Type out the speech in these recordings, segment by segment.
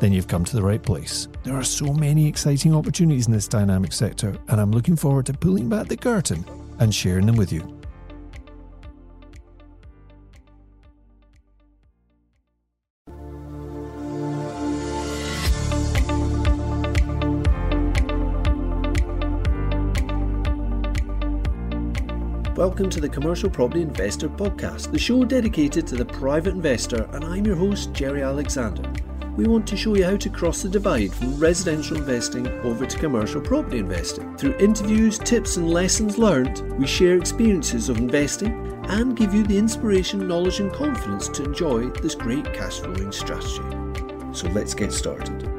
then you've come to the right place. There are so many exciting opportunities in this dynamic sector, and I'm looking forward to pulling back the curtain and sharing them with you. Welcome to the Commercial Property Investor Podcast, the show dedicated to the private investor, and I'm your host, Jerry Alexander we want to show you how to cross the divide from residential investing over to commercial property investing. Through interviews, tips, and lessons learned, we share experiences of investing and give you the inspiration, knowledge, and confidence to enjoy this great cash flowing strategy. So let's get started.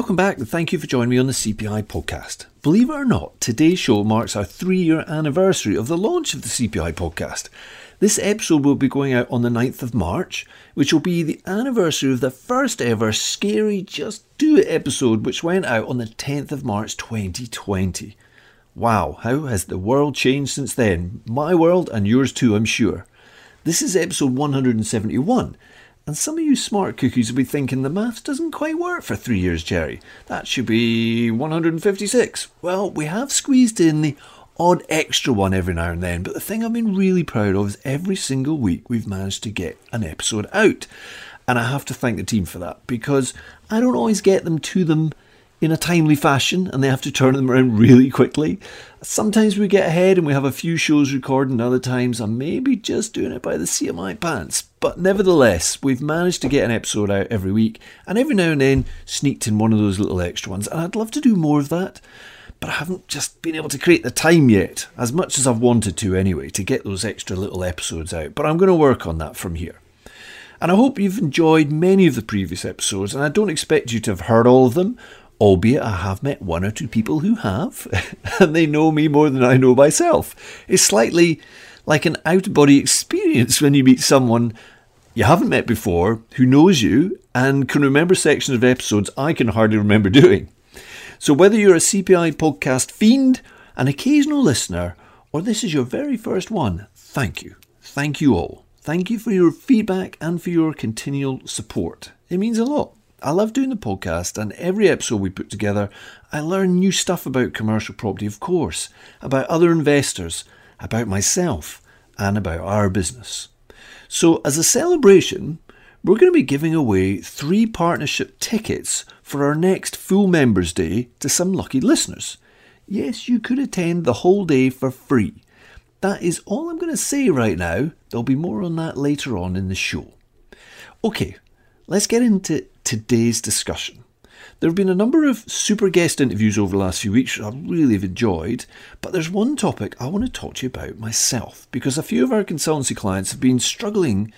Welcome back and thank you for joining me on the CPI podcast. Believe it or not, today's show marks our three year anniversary of the launch of the CPI podcast. This episode will be going out on the 9th of March, which will be the anniversary of the first ever Scary Just Do It episode, which went out on the 10th of March 2020. Wow, how has the world changed since then? My world and yours too, I'm sure. This is episode 171, and some of you smart cookies will be thinking the maths doesn't quite work for three years, Jerry. That should be 156. Well, we have squeezed in the odd extra one every now and then, but the thing I've been really proud of is every single week we've managed to get an episode out. And I have to thank the team for that because I don't always get them to them in a timely fashion and they have to turn them around really quickly. Sometimes we get ahead and we have a few shows recorded, and other times I'm maybe just doing it by the seat of my pants. But nevertheless, we've managed to get an episode out every week and every now and then sneaked in one of those little extra ones. And I'd love to do more of that, but I haven't just been able to create the time yet, as much as I've wanted to anyway, to get those extra little episodes out. But I'm going to work on that from here. And I hope you've enjoyed many of the previous episodes, and I don't expect you to have heard all of them albeit I have met one or two people who have, and they know me more than I know myself. It's slightly like an out of body experience when you meet someone you haven't met before who knows you and can remember sections of episodes I can hardly remember doing. So, whether you're a CPI podcast fiend, an occasional listener, or this is your very first one, thank you. Thank you all. Thank you for your feedback and for your continual support. It means a lot. I love doing the podcast, and every episode we put together, I learn new stuff about commercial property, of course, about other investors, about myself, and about our business. So, as a celebration, we're going to be giving away three partnership tickets for our next Full Members Day to some lucky listeners. Yes, you could attend the whole day for free. That is all I'm going to say right now. There'll be more on that later on in the show. Okay, let's get into today's discussion. There have been a number of super guest interviews over the last few weeks I really have enjoyed, but there's one topic I want to talk to you about myself because a few of our consultancy clients have been struggling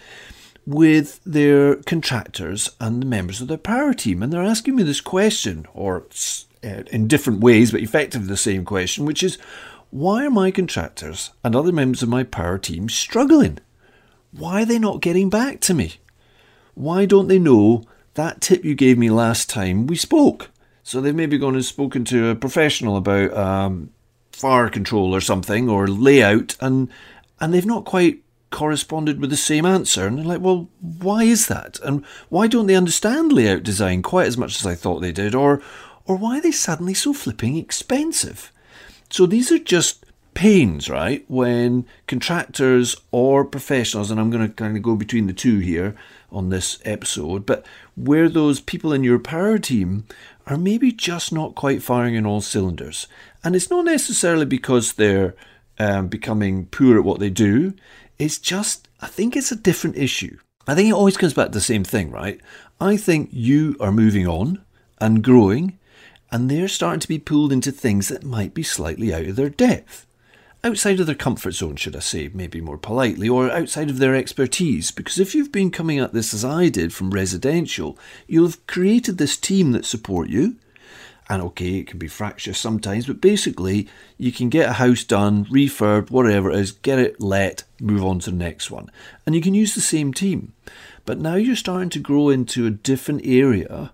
with their contractors and the members of their power team, and they're asking me this question, or uh, in different ways, but effectively the same question, which is why are my contractors and other members of my power team struggling? Why are they not getting back to me? Why don't they know that tip you gave me last time we spoke. So they've maybe gone and spoken to a professional about um, fire control or something or layout, and and they've not quite corresponded with the same answer. And they're like, well, why is that? And why don't they understand layout design quite as much as I thought they did? Or or why are they suddenly so flipping expensive? So these are just pains, right? When contractors or professionals, and I'm going to kind of go between the two here on this episode, but where those people in your power team are maybe just not quite firing in all cylinders. And it's not necessarily because they're um, becoming poor at what they do, it's just, I think it's a different issue. I think it always comes back to the same thing, right? I think you are moving on and growing, and they're starting to be pulled into things that might be slightly out of their depth. Outside of their comfort zone, should I say, maybe more politely, or outside of their expertise. Because if you've been coming at this as I did from residential, you'll have created this team that support you. And okay, it can be fractious sometimes, but basically, you can get a house done, refurb, whatever it is, get it let, move on to the next one. And you can use the same team. But now you're starting to grow into a different area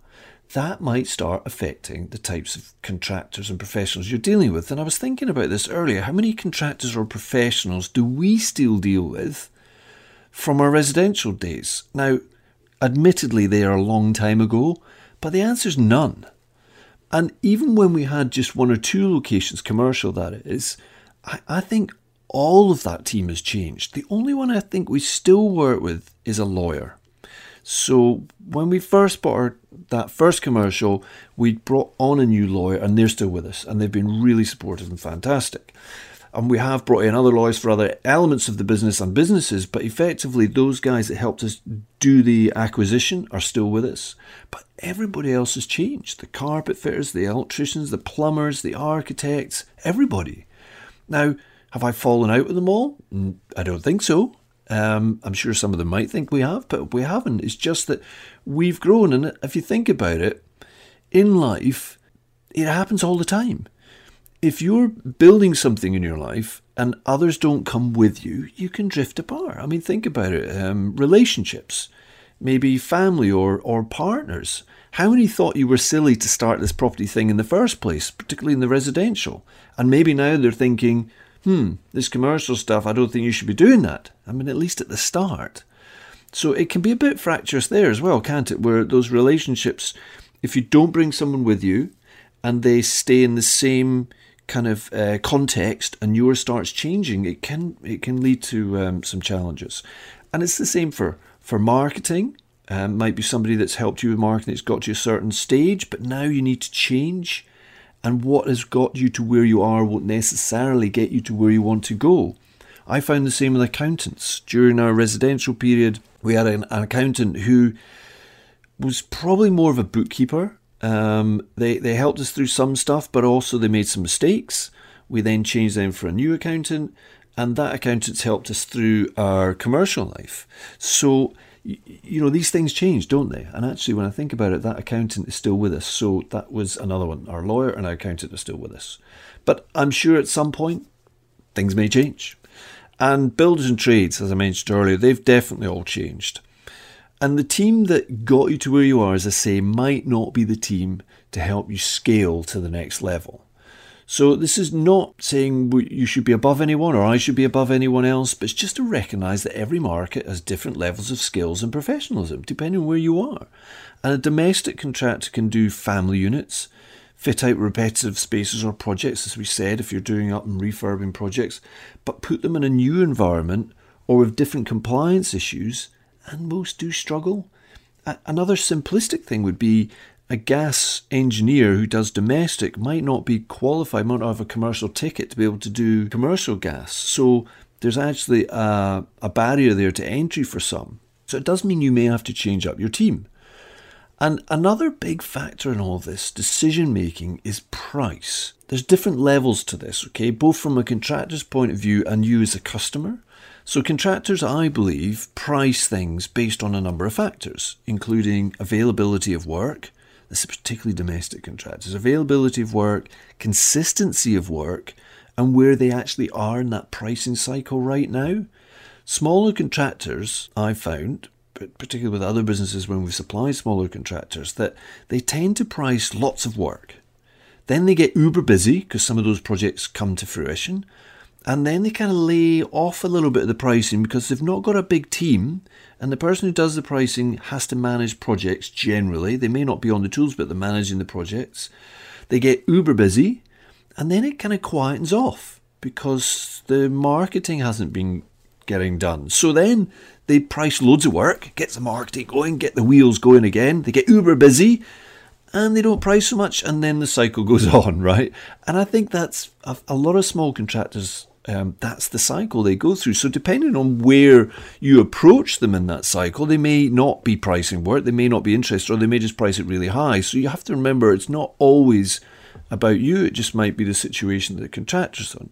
that might start affecting the types of contractors and professionals you're dealing with. And I was thinking about this earlier. How many contractors or professionals do we still deal with from our residential days? Now, admittedly, they are a long time ago, but the answer is none. And even when we had just one or two locations, commercial that is, I, I think all of that team has changed. The only one I think we still work with is a lawyer. So when we first bought our, that first commercial, we brought on a new lawyer, and they're still with us, and they've been really supportive and fantastic. And we have brought in other lawyers for other elements of the business and businesses, but effectively, those guys that helped us do the acquisition are still with us. But everybody else has changed the carpet fitters, the electricians, the plumbers, the architects, everybody. Now, have I fallen out with them all? I don't think so. Um, I'm sure some of them might think we have, but we haven't. It's just that we've grown. And if you think about it, in life, it happens all the time. If you're building something in your life and others don't come with you, you can drift apart. I mean, think about it um, relationships, maybe family or, or partners. How many thought you were silly to start this property thing in the first place, particularly in the residential? And maybe now they're thinking, hmm, this commercial stuff, I don't think you should be doing that. I mean, at least at the start. So it can be a bit fractious there as well, can't it? Where those relationships, if you don't bring someone with you and they stay in the same kind of uh, context and yours starts changing, it can it can lead to um, some challenges. And it's the same for for marketing. Um, might be somebody that's helped you with marketing, it's got to a certain stage, but now you need to change and what has got you to where you are won't necessarily get you to where you want to go. I found the same with accountants. During our residential period, we had an, an accountant who was probably more of a bookkeeper. Um, they, they helped us through some stuff, but also they made some mistakes. We then changed them for a new accountant, and that accountant's helped us through our commercial life. So you know, these things change, don't they? And actually, when I think about it, that accountant is still with us. So that was another one. Our lawyer and our accountant are still with us. But I'm sure at some point, things may change. And builders and trades, as I mentioned earlier, they've definitely all changed. And the team that got you to where you are, as I say, might not be the team to help you scale to the next level. So this is not saying you should be above anyone or I should be above anyone else, but it's just to recognise that every market has different levels of skills and professionalism, depending on where you are. And a domestic contractor can do family units, fit out repetitive spaces or projects, as we said, if you're doing up and refurbing projects, but put them in a new environment or with different compliance issues, and most do struggle. Another simplistic thing would be a gas engineer who does domestic might not be qualified, might not have a commercial ticket to be able to do commercial gas. So there's actually a, a barrier there to entry for some. So it does mean you may have to change up your team. And another big factor in all this decision making is price. There's different levels to this, okay, both from a contractor's point of view and you as a customer. So, contractors, I believe, price things based on a number of factors, including availability of work, this is particularly domestic contractors, availability of work, consistency of work, and where they actually are in that pricing cycle right now. Smaller contractors, I found, particularly with other businesses when we supply smaller contractors, that they tend to price lots of work. Then they get uber busy because some of those projects come to fruition. And then they kind of lay off a little bit of the pricing because they've not got a big team and the person who does the pricing has to manage projects generally. They may not be on the tools, but they're managing the projects. They get uber busy, and then it kind of quietens off because the marketing hasn't been getting done. So then they price loads of work, get the marketing going, get the wheels going again. They get uber busy, and they don't price so much, and then the cycle goes on, right? And I think that's a, a lot of small contractors um, that's the cycle they go through. So, depending on where you approach them in that cycle, they may not be pricing work, they may not be interested, or they may just price it really high. So, you have to remember it's not always about you, it just might be the situation that the contractor's on.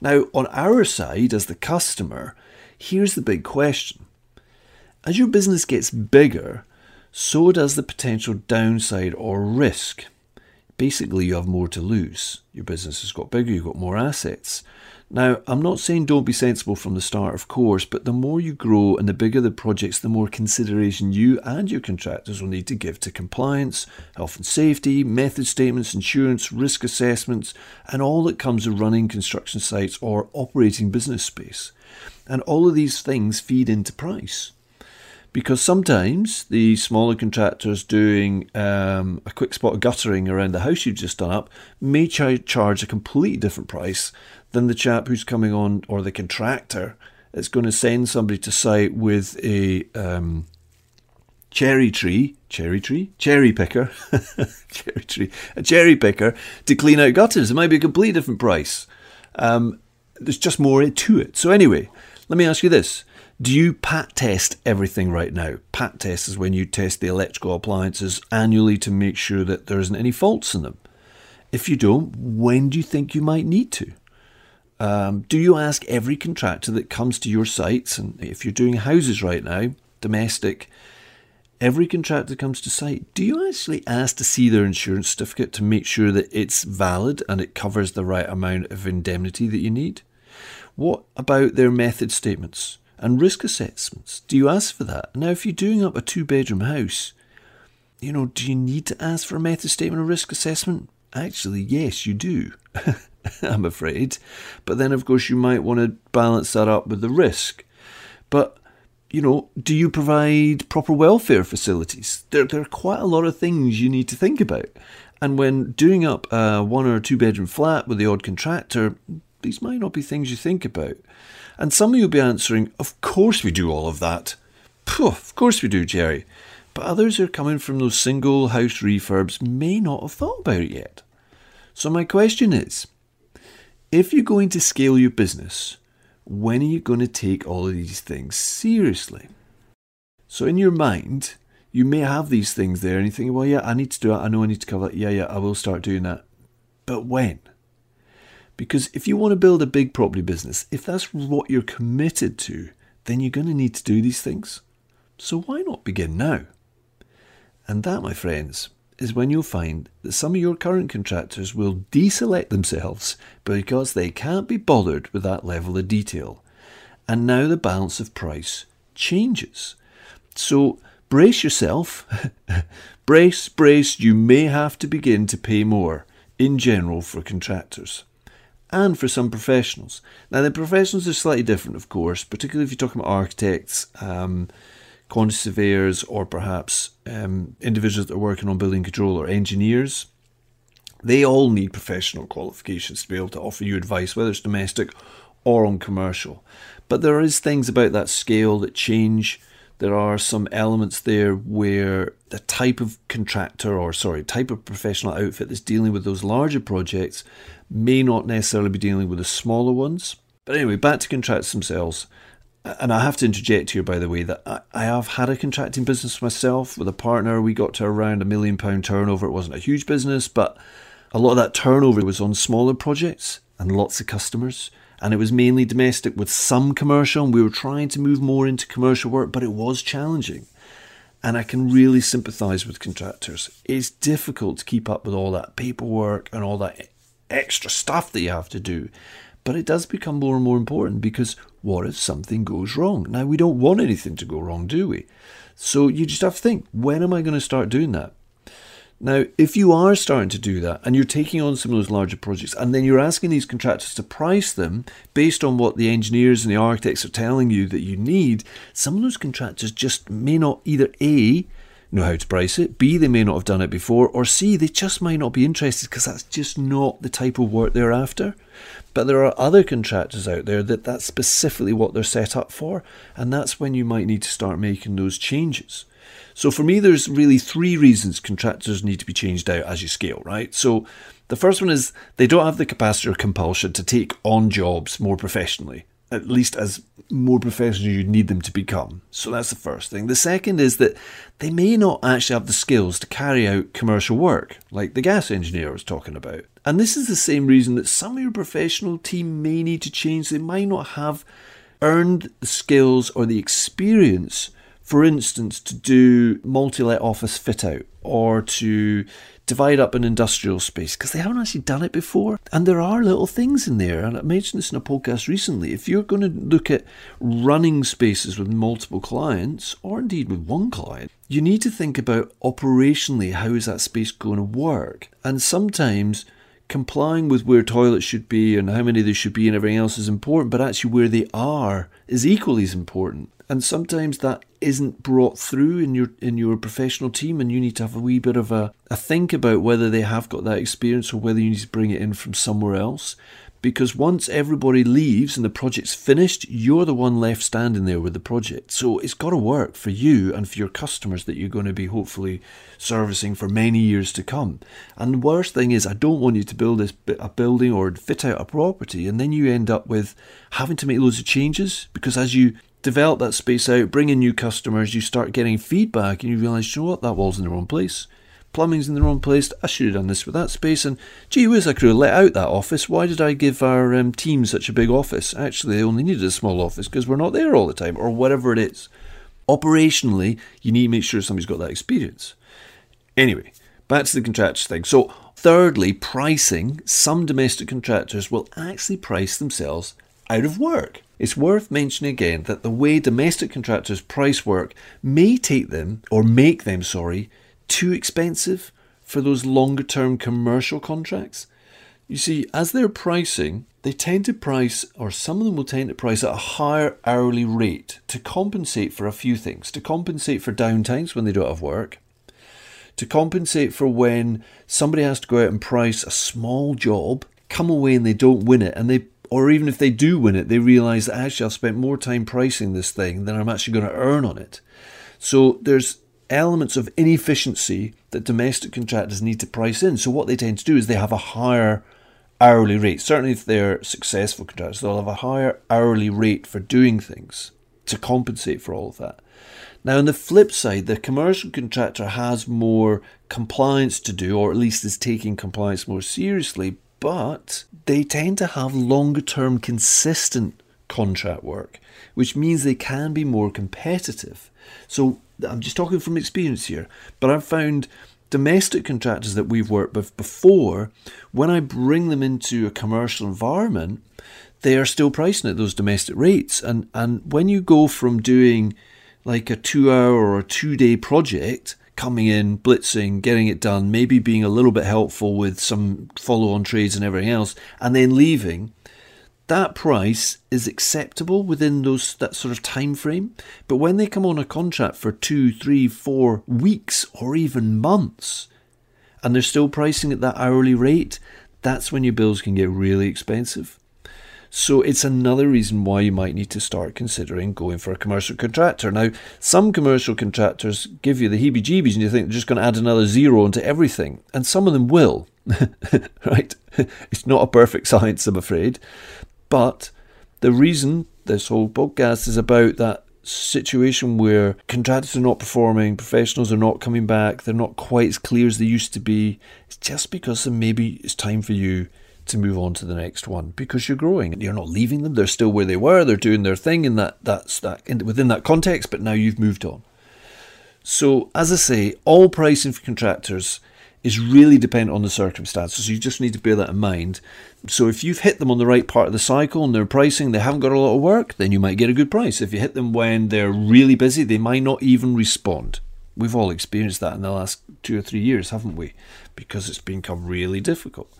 Now, on our side, as the customer, here's the big question. As your business gets bigger, so does the potential downside or risk. Basically, you have more to lose. Your business has got bigger, you've got more assets. Now, I'm not saying don't be sensible from the start, of course, but the more you grow and the bigger the projects, the more consideration you and your contractors will need to give to compliance, health and safety, method statements, insurance, risk assessments, and all that comes with running construction sites or operating business space. And all of these things feed into price because sometimes the smaller contractors doing um, a quick spot of guttering around the house you've just done up may ch- charge a completely different price than the chap who's coming on or the contractor that's going to send somebody to site with a um, cherry tree, cherry tree, cherry picker, cherry tree, a cherry picker to clean out gutters. It might be a completely different price. Um, there's just more to it. So anyway, let me ask you this do you pat test everything right now? Pat test is when you test the electrical appliances annually to make sure that there isn't any faults in them. If you don't, when do you think you might need to? Um, do you ask every contractor that comes to your sites, and if you're doing houses right now, domestic, every contractor that comes to site, do you actually ask to see their insurance certificate to make sure that it's valid and it covers the right amount of indemnity that you need? What about their method statements? and risk assessments. Do you ask for that? Now, if you're doing up a two bedroom house, you know, do you need to ask for a method statement or risk assessment? Actually, yes, you do. I'm afraid. But then, of course, you might want to balance that up with the risk. But, you know, do you provide proper welfare facilities? There, there are quite a lot of things you need to think about. And when doing up a one or two bedroom flat with the odd contractor, these might not be things you think about. And some of you will be answering, Of course we do all of that. Pooh, of course we do, Jerry. But others who are coming from those single house refurbs may not have thought about it yet. So my question is if you're going to scale your business, when are you going to take all of these things seriously? So in your mind, you may have these things there and you think, well, yeah, I need to do it. I know I need to cover it. Yeah, yeah, I will start doing that. But when? Because if you want to build a big property business, if that's what you're committed to, then you're going to need to do these things. So why not begin now? And that, my friends, is when you'll find that some of your current contractors will deselect themselves because they can't be bothered with that level of detail. And now the balance of price changes. So brace yourself. brace, brace, you may have to begin to pay more in general for contractors and for some professionals. Now, the professionals are slightly different, of course, particularly if you're talking about architects, um, quantity surveyors, or perhaps um, individuals that are working on building control or engineers. They all need professional qualifications to be able to offer you advice, whether it's domestic or on commercial. But there is things about that scale that change. There are some elements there where the type of contractor or sorry, type of professional outfit that's dealing with those larger projects may not necessarily be dealing with the smaller ones. But anyway, back to contracts themselves. And I have to interject here, by the way, that I have had a contracting business myself with a partner. We got to around a million pound turnover. It wasn't a huge business, but a lot of that turnover was on smaller projects and lots of customers. And it was mainly domestic with some commercial. And we were trying to move more into commercial work, but it was challenging. And I can really sympathise with contractors. It's difficult to keep up with all that paperwork and all that extra stuff that you have to do. But it does become more and more important because what if something goes wrong? Now, we don't want anything to go wrong, do we? So you just have to think when am I going to start doing that? Now, if you are starting to do that and you're taking on some of those larger projects and then you're asking these contractors to price them based on what the engineers and the architects are telling you that you need, some of those contractors just may not either A, know how to price it. B, they may not have done it before. Or C, they just might not be interested because that's just not the type of work they're after. But there are other contractors out there that that's specifically what they're set up for. And that's when you might need to start making those changes. So for me, there's really three reasons contractors need to be changed out as you scale, right? So the first one is they don't have the capacity or compulsion to take on jobs more professionally at least as more professional you need them to become. So that's the first thing. The second is that they may not actually have the skills to carry out commercial work, like the gas engineer was talking about. And this is the same reason that some of your professional team may need to change. They might not have earned the skills or the experience, for instance, to do multi let office fit out or to divide up an industrial space because they haven't actually done it before. And there are little things in there. And I mentioned this in a podcast recently. If you're going to look at running spaces with multiple clients, or indeed with one client, you need to think about operationally how is that space going to work. And sometimes complying with where toilets should be and how many there should be and everything else is important, but actually where they are is equally as important and sometimes that isn't brought through in your in your professional team and you need to have a wee bit of a, a think about whether they have got that experience or whether you need to bring it in from somewhere else. Because once everybody leaves and the project's finished you're the one left standing there with the project. So it's got to work for you and for your customers that you're going to be hopefully servicing for many years to come. And the worst thing is i don't want you to build this a building or fit out a property and then you end up with having to make loads of changes. Because as you develop that space out, bring in new customers, you start getting feedback and you realise, you know what, that wall's in the wrong place. Plumbing's in the wrong place. I should have done this with that space. And gee whiz, I could have let out that office. Why did I give our um, team such a big office? Actually, they only needed a small office because we're not there all the time, or whatever it is. Operationally, you need to make sure somebody's got that experience. Anyway, back to the contractors thing. So, thirdly, pricing. Some domestic contractors will actually price themselves out of work. It's worth mentioning again that the way domestic contractors price work may take them, or make them, sorry, too expensive for those longer term commercial contracts. You see, as they're pricing, they tend to price, or some of them will tend to price at a higher hourly rate to compensate for a few things. To compensate for downtimes when they don't have work, to compensate for when somebody has to go out and price a small job, come away and they don't win it, and they or even if they do win it, they realize that actually I've spent more time pricing this thing than I'm actually going to earn on it. So there's elements of inefficiency that domestic contractors need to price in. So what they tend to do is they have a higher hourly rate. Certainly if they're successful contractors, they'll have a higher hourly rate for doing things to compensate for all of that. Now, on the flip side, the commercial contractor has more compliance to do, or at least is taking compliance more seriously, but they tend to have longer term consistent contract work, which means they can be more competitive. So I'm just talking from experience here, but I've found domestic contractors that we've worked with before, when I bring them into a commercial environment, they are still pricing at those domestic rates. And and when you go from doing like a two hour or a two day project coming in, blitzing, getting it done, maybe being a little bit helpful with some follow on trades and everything else, and then leaving, that price is acceptable within those that sort of time frame. But when they come on a contract for two, three, four weeks or even months, and they're still pricing at that hourly rate, that's when your bills can get really expensive. So it's another reason why you might need to start considering going for a commercial contractor. Now, some commercial contractors give you the heebie jeebies and you think they're just going to add another zero into everything. And some of them will, right? It's not a perfect science, I'm afraid. But the reason this whole podcast is about that situation where contractors are not performing, professionals are not coming back, they're not quite as clear as they used to be, it's just because maybe it's time for you to move on to the next one because you're growing. And you're not leaving them; they're still where they were. They're doing their thing in that that's that in, within that context. But now you've moved on. So, as I say, all pricing for contractors is really dependent on the circumstances. So you just need to bear that in mind. So if you've hit them on the right part of the cycle and their pricing, they haven't got a lot of work, then you might get a good price. If you hit them when they're really busy, they might not even respond. We've all experienced that in the last two or three years, haven't we? Because it's become really difficult.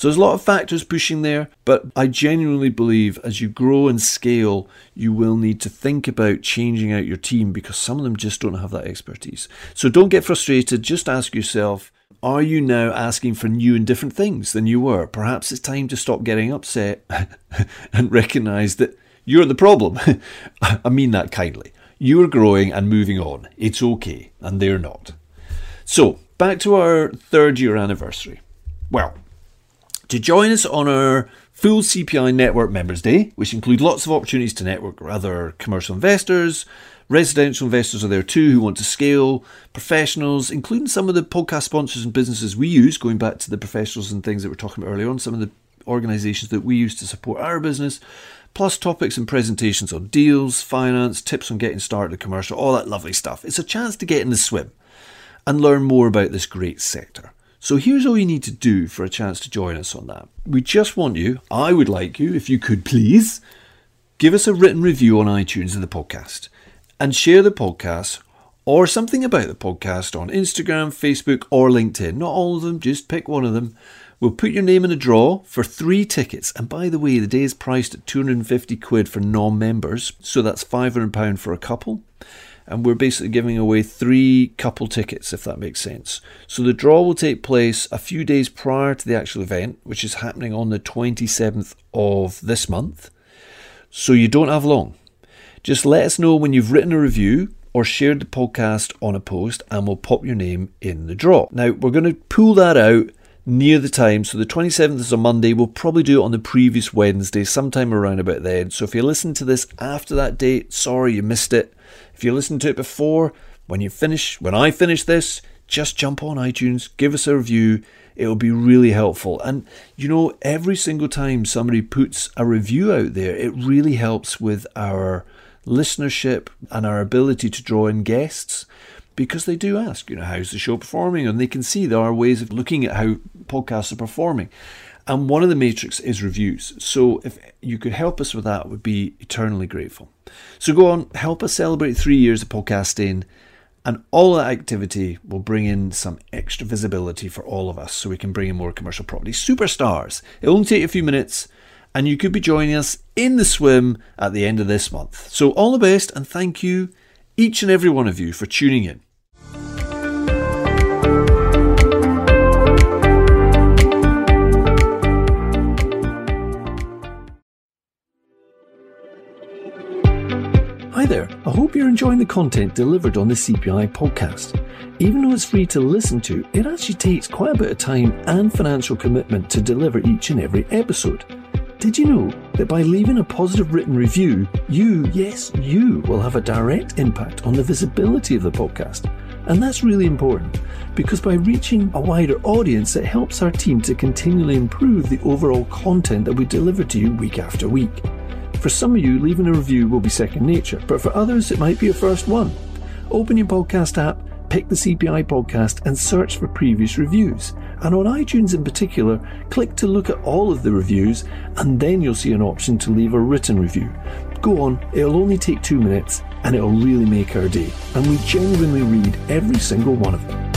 So there's a lot of factors pushing there, but I genuinely believe as you grow and scale, you will need to think about changing out your team because some of them just don't have that expertise. So don't get frustrated, just ask yourself, are you now asking for new and different things than you were? Perhaps it's time to stop getting upset and recognize that you're the problem. I mean that kindly. You're growing and moving on. It's okay, and they're not. So, back to our third year anniversary. Well, to join us on our full CPI Network Members Day, which include lots of opportunities to network with other commercial investors. Residential investors are there too who want to scale, professionals, including some of the podcast sponsors and businesses we use, going back to the professionals and things that we are talking about earlier on, some of the organizations that we use to support our business, plus topics and presentations on deals, finance, tips on getting started commercial, all that lovely stuff. It's a chance to get in the swim and learn more about this great sector. So here's all you need to do for a chance to join us on that. We just want you, I would like you, if you could please, give us a written review on iTunes of the podcast and share the podcast or something about the podcast on Instagram, Facebook, or LinkedIn. Not all of them, just pick one of them. We'll put your name in a draw for three tickets. And by the way, the day is priced at 250 quid for non members, so that's £500 for a couple and we're basically giving away three couple tickets, if that makes sense. So the draw will take place a few days prior to the actual event, which is happening on the 27th of this month. So you don't have long. Just let us know when you've written a review or shared the podcast on a post, and we'll pop your name in the draw. Now, we're going to pull that out near the time. So the 27th is a Monday. We'll probably do it on the previous Wednesday, sometime around about then. So if you listen to this after that date, sorry you missed it. If you listened to it before, when you finish, when I finish this, just jump on iTunes, give us a review. It'll be really helpful. And you know, every single time somebody puts a review out there, it really helps with our listenership and our ability to draw in guests because they do ask, you know, how's the show performing? And they can see there are ways of looking at how podcasts are performing. And one of the matrix is reviews. So if you could help us with that, would be eternally grateful. So go on, help us celebrate three years of podcasting, and all that activity will bring in some extra visibility for all of us so we can bring in more commercial property superstars. It'll only take a few minutes, and you could be joining us in the swim at the end of this month. So all the best, and thank you, each and every one of you, for tuning in. I hope you're enjoying the content delivered on the CPI podcast. Even though it's free to listen to, it actually takes quite a bit of time and financial commitment to deliver each and every episode. Did you know that by leaving a positive written review, you, yes, you, will have a direct impact on the visibility of the podcast? And that's really important because by reaching a wider audience, it helps our team to continually improve the overall content that we deliver to you week after week. For some of you, leaving a review will be second nature, but for others, it might be a first one. Open your podcast app, pick the CPI podcast, and search for previous reviews. And on iTunes in particular, click to look at all of the reviews, and then you'll see an option to leave a written review. Go on, it'll only take two minutes, and it'll really make our day. And we genuinely read every single one of them.